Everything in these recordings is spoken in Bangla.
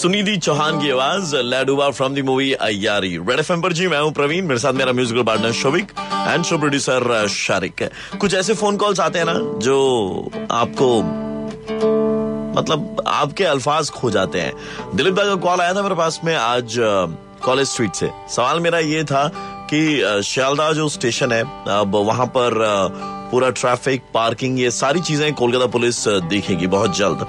सुनिधि चौहान की आवाज़, लैडुबा from the movie Aiyaary Red F पर जी, मैं हूँ प्रवीण। मेरे साथ मेरा musical partner Shobhik and show producer Sharik. कुछ ऐसे फ़ोन कॉल्स आते हैं ना, जो आपको मतलब आपके अल्फाज खो जाते हैं। दिलीप दा का कॉल आया था मेरे पास में आज कॉलेज स्ट्रीट से। सवाल मेरा ये था कि शियालदा जो स्टेशन है, अब वहाँ पर पूरा ट्रैफ़िक पार्किंग ये सारी चीज़ें कोलकाता पुलिस देखेगी बहुत जल्द।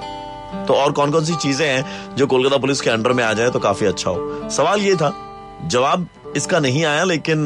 तो और कौन कौन सी चीज़ें हैं जो कोलकाता पुलिस के अंडर में आ जाए तो काफ़ी अच्छा हो? सवाल ये था, जवाब इसका नहीं आया, लेकिन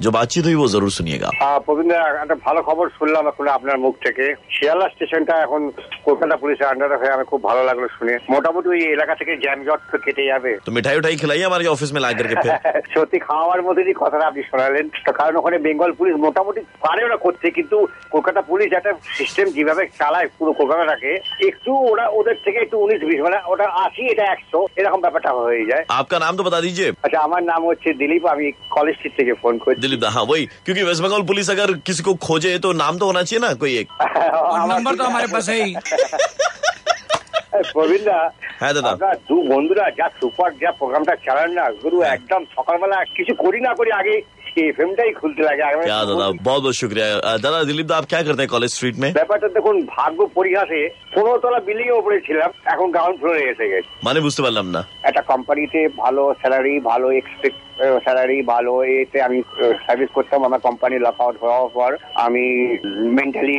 जो बातचीत हुई वो जरूर सुनिएगा প্রবীণ একটা ভালো খবর শুনলাম এখন আপনার মুখ থেকে শিয়ালদা স্টেশনটা এখন কলকাতা পুলিশের আন্ডারে হয়ে আমি খুব ভালো লাগলো শুনে মোটামুটি ওই এলাকা থেকে জ্যামজট তো কেটে যাবে तो मिठाई उठाई खिलाइए हमारे ऑफिस में ला करके फिर সত্যি খাওয়ার মধ্যে কথাটা আপনি শোনালেন তো কারণ ওখানে বেঙ্গল পুলিশ মোটামুটি পারে ওরা করতে কিন্তু কলকাতা পুলিশ একটা সিস্টেম যেভাবে চালায় পুরো কলকাতাটাকে একটু ওরা ওদের থেকে একটু উনিশ বিশ মানে ওটা আশি এটা একশো এরকম ব্যাপারটা হয়ে যায় आपका नाम तो बता दीजिए আচ্ছা আমার নাম হচ্ছে দিলীপ আমি কলেজ স্ট্রিট থেকে ফোন করছি दिलीप दा हाँ वही क्योंकि वेस्ट बंगाल पुलिस अगर किसी को खोजे तो नाम तो होना चाहिए ना कोई एक और नंबर तो हमारे पास है ही প্রবীণদা হ্যাঁ দাদা আপনার দু বন্ধুরা যা সুপার যা প্রোগ্রামটা চালান না গুরু একদম সকালবেলা কিছু করি না করি আগে এফএমটাই খুলতে লাগে আগে- क्या दादा बहुत बहुत शुक्रिया अ, दादा दिलीप दा आप क्या करते हैं कॉलेज स्ट्रीट में ব্যাপারটা দেখুন ভাগ্য পরিহাসে পনেরো তলা বিল্ডিং এর উপরে ছিলাম এখন গ্রাউন্ড ফ্লোরে এসে গেছি মানে বুঝতে পারলাম না একটা কোম্পানিতে ভালো স্যালারি ভালো এক্সপেক্ট স্যালারি ভালো এতে আমি সার্ভিস করতাম আমার কোম্পানি লক আউট হওয়ার পর আমি মেন্টালি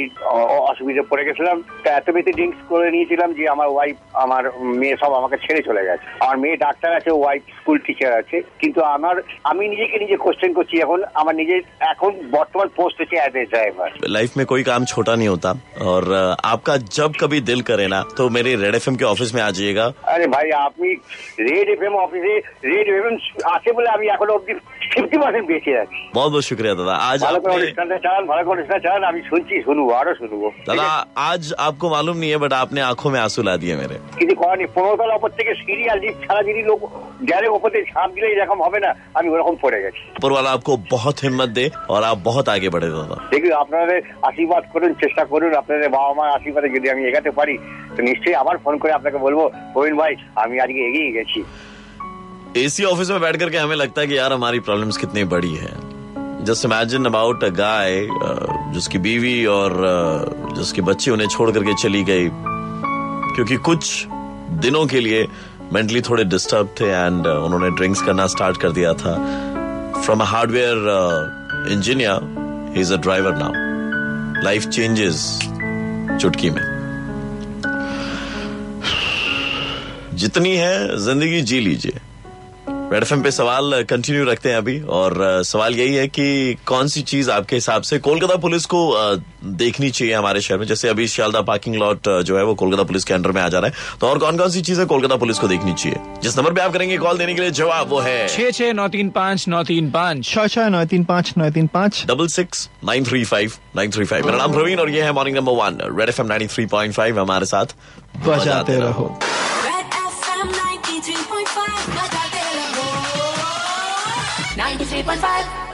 অসুবিধা পড়ে গেছিলাম তা এত বেশি ড্রিঙ্কস করে নিয়েছিলাম যে আমার ওয়াইফ আমার মেয়ে সব আমাকে ছেড়ে চলে গেছে আমার মেয়ে ডাক্তার আছে ওয়াইফ স্কুল টিচার আছে কিন্তু আমার আমি নিজেকে নিজে কোশ্চেন করছি এখন আমার নিজের এখন বর্তমান পোস্ট হচ্ছে অ্যাজ এ ড্রাইভার लाइफ में कोई काम छोटा नहीं होता और अ, आपका जब कभी दिल करे ना तो मेरे रेड एफएम के ऑफ़िस में आ जाइएगा। अरे भाई, आप भी Red FM office Red F आसे बोले अभी आप लोग ফিফটি পার্সেন্ট বেঁচে আছি बहुत बहुत शुक्रिया दादा आज ভালো করে आपने অনুষ্ঠানটা চালান ভালো করে অনুষ্ঠান চালান আমি শুনছি শুনবো আরো শুনবো दादा आज आपको मालूम नहीं है बट आपने आंखों में आंसू ला दिए मेरे কিছু করার নেই পনেরো তলা ওপর থেকে সিরিয়াল লিফট ছাড়া যদি লোক গেলে ওপর থেকে ঝাঁপ দিলে এরকম হবে না আমি ওরকম পড়ে গেছি ऊपर वाला आपको बहुत हिम्मत दे और आप बहुत आगे बढ़े दादा দেখি আপনাদের আশীর্বাদ করুন চেষ্টা করুন আপনাদের বাবা মার আশীর্বাদে যদি আমি এগাতে পারি তো নিশ্চয়ই আবার ফোন করে আপনাকে বলবো প্রবীণ ভাই আমি আজকে এগিয়ে গেছি एसी ऑफ़िस में बैठ करके हमें लगता है कि यार हमारी प्रॉब्लम्स कितनी बड़ी है। Just imagine about a guy जिसकी बीवी और uh, जिसकी बच्ची उन्हें छोड़ करके चली गई। क्योंकि कुछ दिनों के लिए मेंटली थोड़े डिस्टर्ब थे एंड उन्होंने ड्रिंक्स करना स्टार्ट कर दिया था। From a hardware engineer is a driver now life changes चुटकी में। जितनी है ज़िंदगी जी लीजिए। रेड एफ़ पे सवाल कंटिन्यू रखते हैं अभी। और सवाल यही है कि कौन सी चीज़ आपके हिसाब से कोलकाता पुलिस को देखनी चाहिए हमारे शहर में? जैसे अभी शालदा पार्किंग लॉट जो है वो कोलकाता पुलिस के अंडर में आ जा रहा है। तो और कौन कौन सी चीज़ें कोलकाता पुलिस को देखनी चाहिए? जिस नंबर पे आप करेंगे कॉल देने के लिए जवाब वो है छह छः नौ तीन पाँच नौ तीन पाँच छः छः नौ तीन पाँच नौ तीन पाँच double six nine three five nine three five मेरा नाम प्रवीण और ये है morning number one Red F M nine three point five हमारे साथ। बजाते रहो। 93.5.